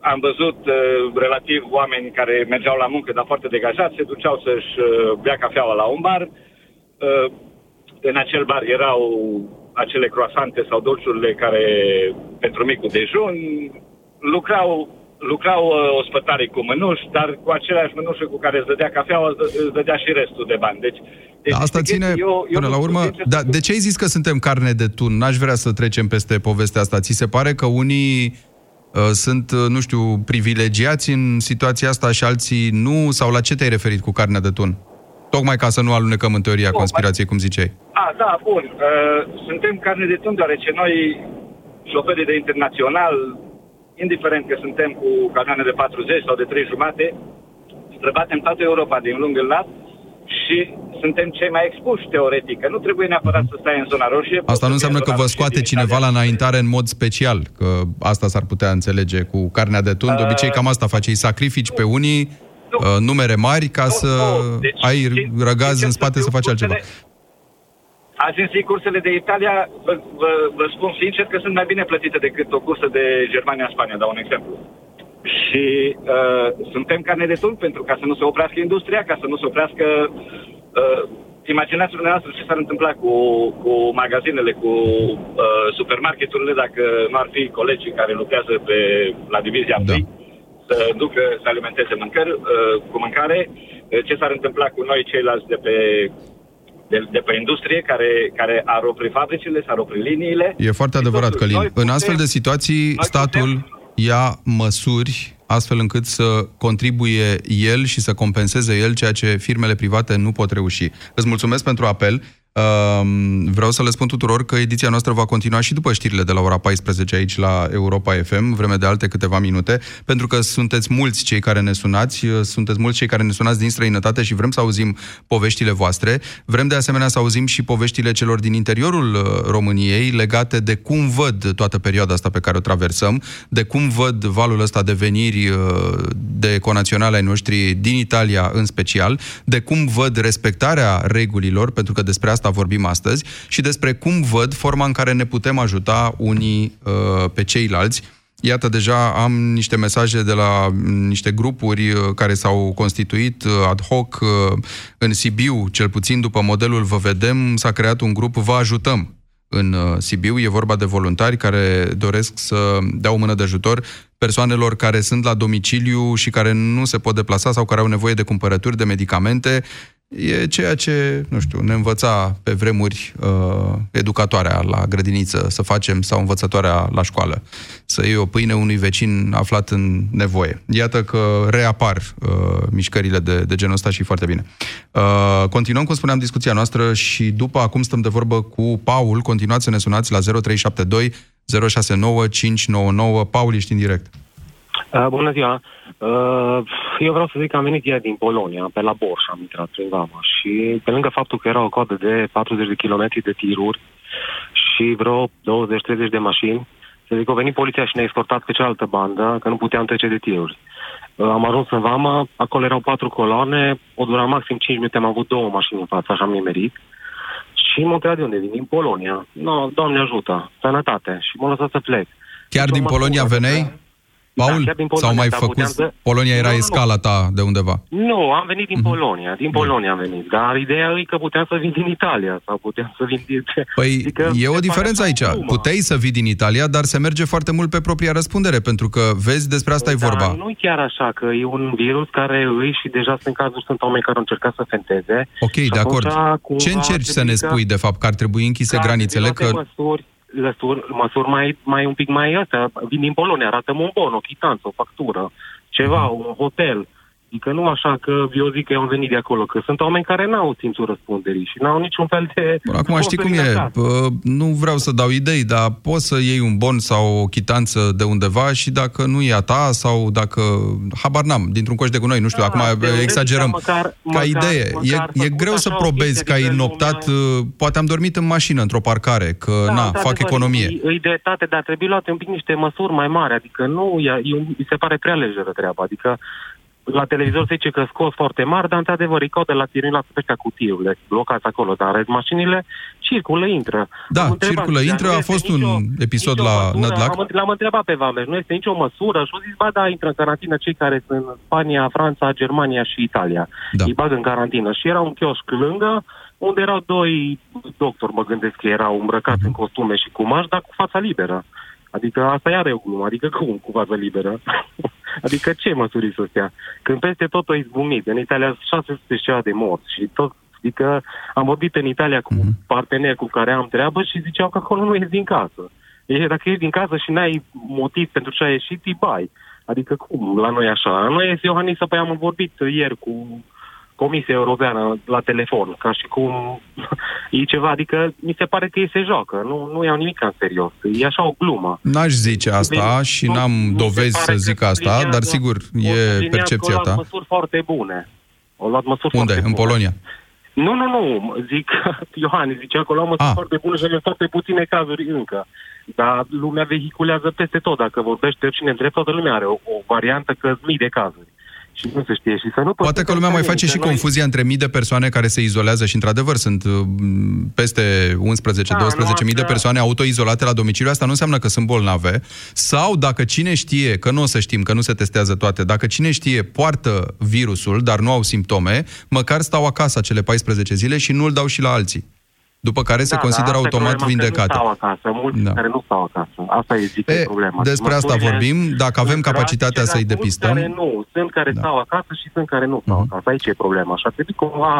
[SPEAKER 12] am văzut uh, relativ oameni care mergeau la muncă, dar foarte degajați, se duceau să-și uh, bea cafeaua la un bar. Uh, în acel bar erau acele croasante sau dolciurile care pentru micul dejun, lucrau lucrau uh, ospătarii cu mânuși, dar cu aceleași mânuși cu care îți dădea cafeaua, îți dădea și restul de bani. Deci, deci
[SPEAKER 1] da, asta ține, eu, eu până la urmă, da, de ce ai zis că suntem carne de tun? N-aș vrea să trecem peste povestea asta. Ți se pare că unii uh, sunt, uh, nu știu, privilegiați în situația asta și alții nu? Sau la ce te-ai referit cu carnea de tun? Tocmai ca să nu alunecăm în teoria nu, conspirației, cum ziceai.
[SPEAKER 12] A, da, bun. Uh, suntem carne de tun, deoarece noi, șoferii de internațional, indiferent că suntem cu camioane de 40 sau de 3 jumate, străbatem toată Europa din lung în lat și suntem cei mai expuși, teoretic. Că nu trebuie neapărat să stai în zona roșie.
[SPEAKER 1] Asta nu înseamnă că vă scoate cineva la înaintare în mod special, că asta s-ar putea înțelege cu carnea de tun. De obicei cam asta face, îi sacrifici pe unii nu. Uh, numere mari ca nu, să nu. Deci, ai răgaz în spate să faci altceva.
[SPEAKER 12] Azi în zi, cursele de Italia, vă, vă, vă spun sincer că sunt mai bine plătite decât o cursă de Germania-Spania, dau un exemplu. Și uh, suntem carne de tun pentru ca să nu se oprească industria, ca să nu se oprească... Uh, imaginați dumneavoastră ce s-ar întâmpla cu, cu magazinele, cu uh, supermarketurile dacă nu ar fi colegii care lucrează pe, la divizia da. să ducă, să alimenteze mâncări, uh, cu mâncare, uh, ce s-ar întâmpla cu noi ceilalți de pe de, de pe industrie care, care ar opri fabricile, s-ar opri liniile.
[SPEAKER 1] E foarte adevărat, Călin. Putem, în astfel de situații, statul putem... ia măsuri astfel încât să contribuie el și să compenseze el ceea ce firmele private nu pot reuși. Îți mulțumesc pentru apel. Vreau să le spun tuturor că ediția noastră va continua și după știrile de la ora 14 aici la Europa FM, vreme de alte câteva minute, pentru că sunteți mulți cei care ne sunați, sunteți mulți cei care ne sunați din străinătate și vrem să auzim poveștile voastre. Vrem de asemenea să auzim și poveștile celor din interiorul uh, României legate de cum văd toată perioada asta pe care o traversăm, de cum văd valul ăsta de veniri uh, de conaționale ai noștri din Italia în special, de cum văd respectarea regulilor, pentru că despre asta asta vorbim astăzi, și despre cum văd forma în care ne putem ajuta unii uh, pe ceilalți. Iată, deja am niște mesaje de la niște grupuri uh, care s-au constituit uh, ad hoc uh, în Sibiu, cel puțin după modelul Vă Vedem, s-a creat un grup Vă Ajutăm în Sibiu. E vorba de voluntari care doresc să dea o mână de ajutor persoanelor care sunt la domiciliu și care nu se pot deplasa sau care au nevoie de cumpărături de medicamente e ceea ce, nu știu, ne învăța pe vremuri uh, educatoarea la grădiniță să facem sau învățătoarea la școală. Să iei o pâine unui vecin aflat în nevoie. Iată că reapar uh, mișcările de, de genul ăsta și foarte bine. Uh, continuăm, cum spuneam, discuția noastră și după acum stăm de vorbă cu Paul. Continuați să ne sunați la 0372 069 599. Paul, ești în direct.
[SPEAKER 13] Uh, bună ziua! Uh, eu vreau să zic că am venit ieri din Polonia, pe la Borș am intrat prin vama și pe lângă faptul că era o coadă de 40 de kilometri de tiruri și vreo 20-30 de mașini, să zic, a venit poliția și ne-a escortat pe cealaltă bandă, că nu puteam trece de tiruri. Uh, am ajuns în vama, acolo erau patru coloane, o dura maxim 5 minute, am avut două mașini în față, așa am nimerit. Și m-a întrebat de unde vin, din Polonia. No, Doamne ajută, sănătate. Și m-a lăsat să plec.
[SPEAKER 1] Chiar din Polonia veneai? Paul? Da, din Polonia, sau mai făcut? Să... Polonia era nu, escala ta de undeva?
[SPEAKER 13] Nu, am venit din mm-hmm. Polonia. Din Polonia am venit. Dar ideea e că puteam să vin din Italia sau puteam să vin din...
[SPEAKER 1] Păi adică e o diferență aici. Acum. Puteai să vii din Italia, dar se merge foarte mult pe propria răspundere, pentru că vezi despre asta da, e vorba.
[SPEAKER 13] nu chiar așa, că e un virus care îi și deja sunt cazuri, sunt oameni care au încercat să fenteze.
[SPEAKER 1] Ok, de acord. Ce încerci să ne spui, de fapt, că ar trebui închise granițele? Că...
[SPEAKER 13] Măsuri, lăsuri, măsuri mai, mai un pic mai astea. Vin din Polonia, arată un bon, o chitanță, o factură, ceva, un hotel. Adică nu așa că eu zic că eu am venit de acolo, că sunt oameni care n-au simțul răspunderii și n-au niciun fel de...
[SPEAKER 1] Bun, acum știi cum e, nu vreau să dau idei, dar poți să iei un bon sau o chitanță de undeva și dacă nu e a ta sau dacă, habar n-am, dintr-un coș de gunoi, nu știu, da, acum exagerăm. Măcar, ca măcar, idee, măcar e, e greu să probezi că ai noptat, lumea... Uh, poate am dormit în mașină într-o parcare, că da, na, fac economie.
[SPEAKER 13] E, e dreptate, dar trebuie luate un pic niște măsuri mai mari, adică nu, e, e, mi se pare prea lejeră treaba, adică la televizor se zice că scos foarte mari, dar într-adevăr îi caută la tirin la ăștia cutiurile, blocați acolo, dar rest mașinile circulă, intră.
[SPEAKER 1] Da, circulă, intră, a fost un nicio, episod la Nădlac.
[SPEAKER 13] L-am, l-am întrebat pe Vameș, nu este nicio măsură și au zis, ba da, intră în carantină cei care sunt în Spania, Franța, Germania și Italia. Da. Îi bag în carantină. Și era un chioșc lângă, unde erau doi doctori, mă gândesc că erau îmbrăcați uh-huh. în costume și cu maș, dar cu fața liberă. Adică asta iar e o glumă, adică cum cu față liberă? <laughs> adică ce măsuri să stea? Când peste tot o izbunit, în Italia 600 ceva de morți și tot Adică am vorbit în Italia cu mm-hmm. parteneri cu care am treabă și ziceau că acolo nu ești din casă. E, dacă ești din casă și n-ai motiv pentru ce ai ieșit, îi bai. Adică cum la noi așa? La noi, Iohannis, păi am vorbit ieri cu Comisia Europeană la telefon, ca și cum <laughs> e ceva, adică mi se pare că ei se joacă, nu, nu iau nimic în serios, e așa o glumă.
[SPEAKER 1] N-aș zice asta și n-am nu, dovezi să zic asta, dar sigur, e percepția ta.
[SPEAKER 13] Au luat măsuri foarte bune. Au luat măsuri
[SPEAKER 1] Unde?
[SPEAKER 13] Foarte
[SPEAKER 1] în bune. Polonia?
[SPEAKER 13] Nu, nu, nu, zic, <laughs> Iohannis zicea că luăm măsuri ah. foarte bune și au foarte puține cazuri încă. Dar lumea vehiculează peste tot. Dacă vorbește cine întreb, toată lumea are o, o variantă că mii de cazuri și nu se știe. Și să nu
[SPEAKER 1] Poate că lumea mai face și noi... confuzia între mii de persoane care se izolează și, într-adevăr, sunt uh, peste 11-12 da, mii de persoane autoizolate la domiciliu. Asta nu înseamnă că sunt bolnave. Sau dacă cine știe, că nu o să știm, că nu se testează toate, dacă cine știe poartă virusul, dar nu au simptome, măcar stau acasă cele 14 zile și nu îl dau și la alții. După care se
[SPEAKER 13] Da,
[SPEAKER 1] consideră
[SPEAKER 13] da, asta e
[SPEAKER 1] automat
[SPEAKER 13] problema, că
[SPEAKER 1] vindecate.
[SPEAKER 13] Nu stau acasă, mulți
[SPEAKER 1] Da.
[SPEAKER 13] care nu stau acasă. Asta e, zic, e, problema.
[SPEAKER 1] despre asta
[SPEAKER 13] Măsurile
[SPEAKER 1] vorbim, dacă avem
[SPEAKER 13] sunt
[SPEAKER 1] capacitatea
[SPEAKER 13] drastice,
[SPEAKER 1] să-i
[SPEAKER 13] dar mulți
[SPEAKER 1] depistăm.
[SPEAKER 13] Care nu, sunt care da. stau acasă și sunt care nu stau acasă. Aici e problema. Și ar trebui cumva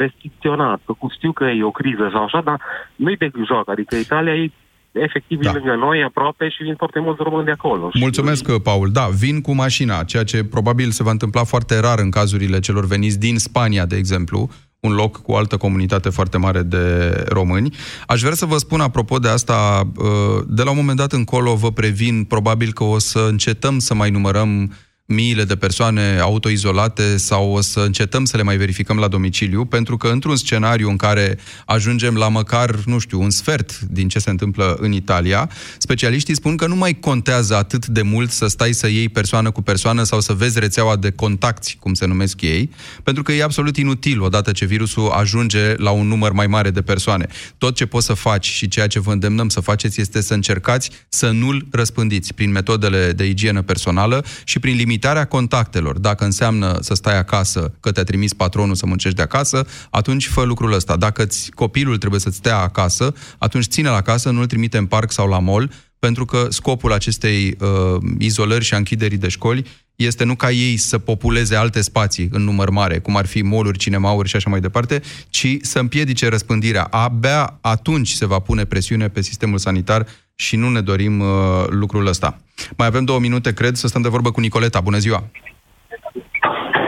[SPEAKER 13] restricționat. Că Știu că e o criză sau așa, dar nu-i de joc. Adică Italia e efectiv da. lângă noi, aproape, și vin foarte mulți români de acolo. Și
[SPEAKER 1] Mulțumesc, Paul. Da, vin cu mașina, ceea ce probabil se va întâmpla foarte rar în cazurile celor veniți din Spania, de exemplu, un loc cu o altă comunitate foarte mare de români. Aș vrea să vă spun, apropo de asta, uh, de la un moment dat încolo vă previn, probabil că o să încetăm să mai numărăm miile de persoane autoizolate sau o să încetăm să le mai verificăm la domiciliu, pentru că într-un scenariu în care ajungem la măcar, nu știu, un sfert din ce se întâmplă în Italia, specialiștii spun că nu mai contează atât de mult să stai să iei persoană cu persoană sau să vezi rețeaua de contacti, cum se numesc ei, pentru că e absolut inutil odată ce virusul ajunge la un număr mai mare de persoane. Tot ce poți să faci și ceea ce vă îndemnăm să faceți este să încercați să nu-l răspândiți prin metodele de igienă personală și prin limitarea contactelor. Dacă înseamnă să stai acasă, că te-a trimis patronul să muncești de acasă, atunci fă lucrul ăsta. Dacă ți, copilul trebuie să stea acasă, atunci ține-l acasă, nu-l trimite în parc sau la mall, pentru că scopul acestei uh, izolări și a închiderii de școli este nu ca ei să populeze alte spații în număr mare, cum ar fi moluri, cinemauri și așa mai departe, ci să împiedice răspândirea. Abia atunci se va pune presiune pe sistemul sanitar și nu ne dorim uh, lucrul ăsta. Mai avem două minute, cred, să stăm de vorbă cu Nicoleta. Bună ziua!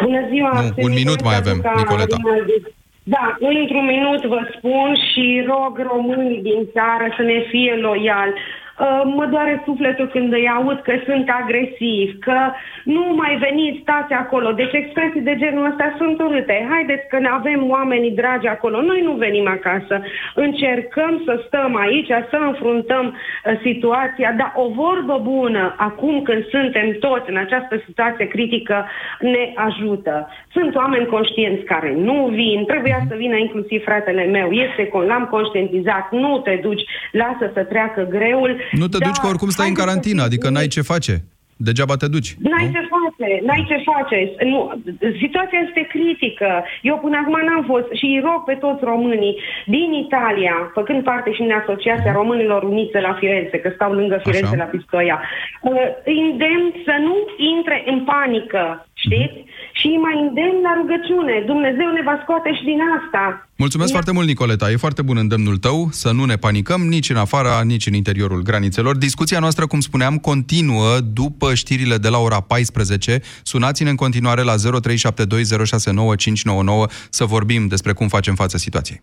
[SPEAKER 14] Bună ziua!
[SPEAKER 1] Nu, un minut mai avem, Nicoleta.
[SPEAKER 14] Da, într-un minut vă spun și rog românii din țară să ne fie loiali. Uh, Mă doare sufletul când îi aud că sunt agresivi, că nu mai veniți, stați acolo. Deci expresii de genul ăsta sunt urâte. Haideți că ne avem oamenii dragi acolo. Noi nu venim acasă. Încercăm să stăm aici, să înfruntăm uh, situația, dar o vorbă bună, acum când suntem toți în această situație critică, ne ajută. Sunt oameni conștienți care nu vin, trebuia să vină inclusiv fratele meu, este, con- l-am conștientizat, nu te duci, lasă să treacă greul.
[SPEAKER 1] Nu te duci că oricum stai în carantină, adică n-ai ce face. Degeaba te duci.
[SPEAKER 14] N-ai ce face, n-ai ce face. Nu, situația este critică. Eu până acum n-am fost și îi rog pe toți românii din Italia, făcând parte și din Asociația Românilor Uniți la Firenze, că stau lângă Firenze
[SPEAKER 1] Așa.
[SPEAKER 14] la Pistoia, uh, îi îndemn să nu intre în panică, știți? Și îi mai îndemn la rugăciune. Dumnezeu ne va scoate și din asta.
[SPEAKER 1] Mulțumesc foarte mult, Nicoleta. E foarte bun îndemnul tău să nu ne panicăm nici în afara, nici în interiorul granițelor. Discuția noastră, cum spuneam, continuă după știrile de la ora 14. Sunați-ne în continuare la 0372069599 să vorbim despre cum facem față situației.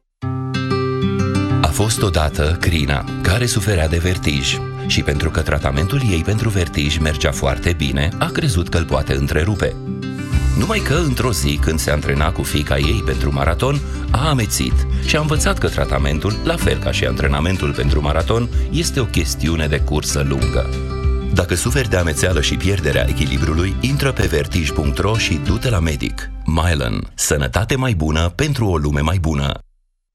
[SPEAKER 15] A fost odată Crina, care suferea de vertij și pentru că tratamentul ei pentru vertij mergea foarte bine, a crezut că îl poate întrerupe. Numai că, într-o zi, când se antrena cu fiica ei pentru maraton, a amețit și a învățat că tratamentul, la fel ca și antrenamentul pentru maraton, este o chestiune de cursă lungă. Dacă suferi de amețeală și pierderea echilibrului, intră pe vertij.ro și du-te la medic. Mylan. Sănătate mai bună pentru o lume mai bună.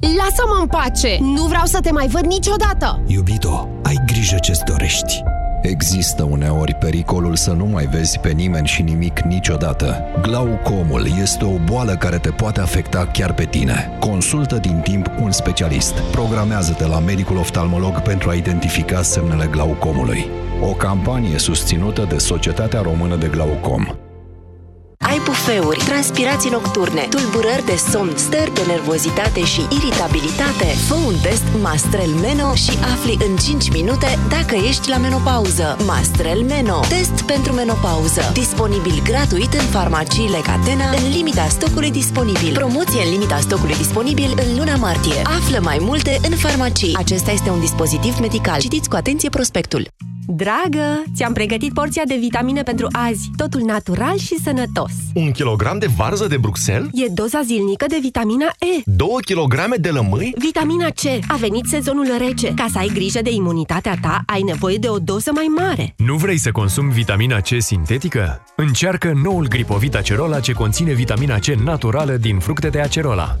[SPEAKER 16] Lasă-mă în pace! Nu vreau să te mai văd niciodată!
[SPEAKER 17] Iubito, ai grijă ce-ți dorești. Există uneori pericolul să nu mai vezi pe nimeni și nimic niciodată. Glaucomul este o boală care te poate afecta chiar pe tine. Consultă din timp un specialist. Programează-te la medicul oftalmolog pentru a identifica semnele glaucomului. O campanie susținută de Societatea Română de Glaucom.
[SPEAKER 18] Ai bufeuri, transpirații nocturne, tulburări de somn, stări de nervozitate și iritabilitate? Fă un test Mastrel Meno și afli în 5 minute dacă ești la menopauză. Mastrel Meno. Test pentru menopauză. Disponibil gratuit în farmaciile Catena în limita stocului disponibil. Promoție în limita stocului disponibil în luna martie. Află mai multe în farmacii. Acesta este un dispozitiv medical. Citiți cu atenție prospectul.
[SPEAKER 19] Dragă, ți-am pregătit porția de vitamine pentru azi. Totul natural și sănătos.
[SPEAKER 20] Un kilogram de varză de Bruxelles?
[SPEAKER 19] E doza zilnică de vitamina E.
[SPEAKER 20] 2 kilograme de lămâi?
[SPEAKER 19] Vitamina C. A venit sezonul rece. Ca să ai grijă de imunitatea ta, ai nevoie de o doză mai mare.
[SPEAKER 21] Nu vrei să consumi vitamina C sintetică? Încearcă noul Gripovit Acerola ce conține vitamina C naturală din fructe de acerola.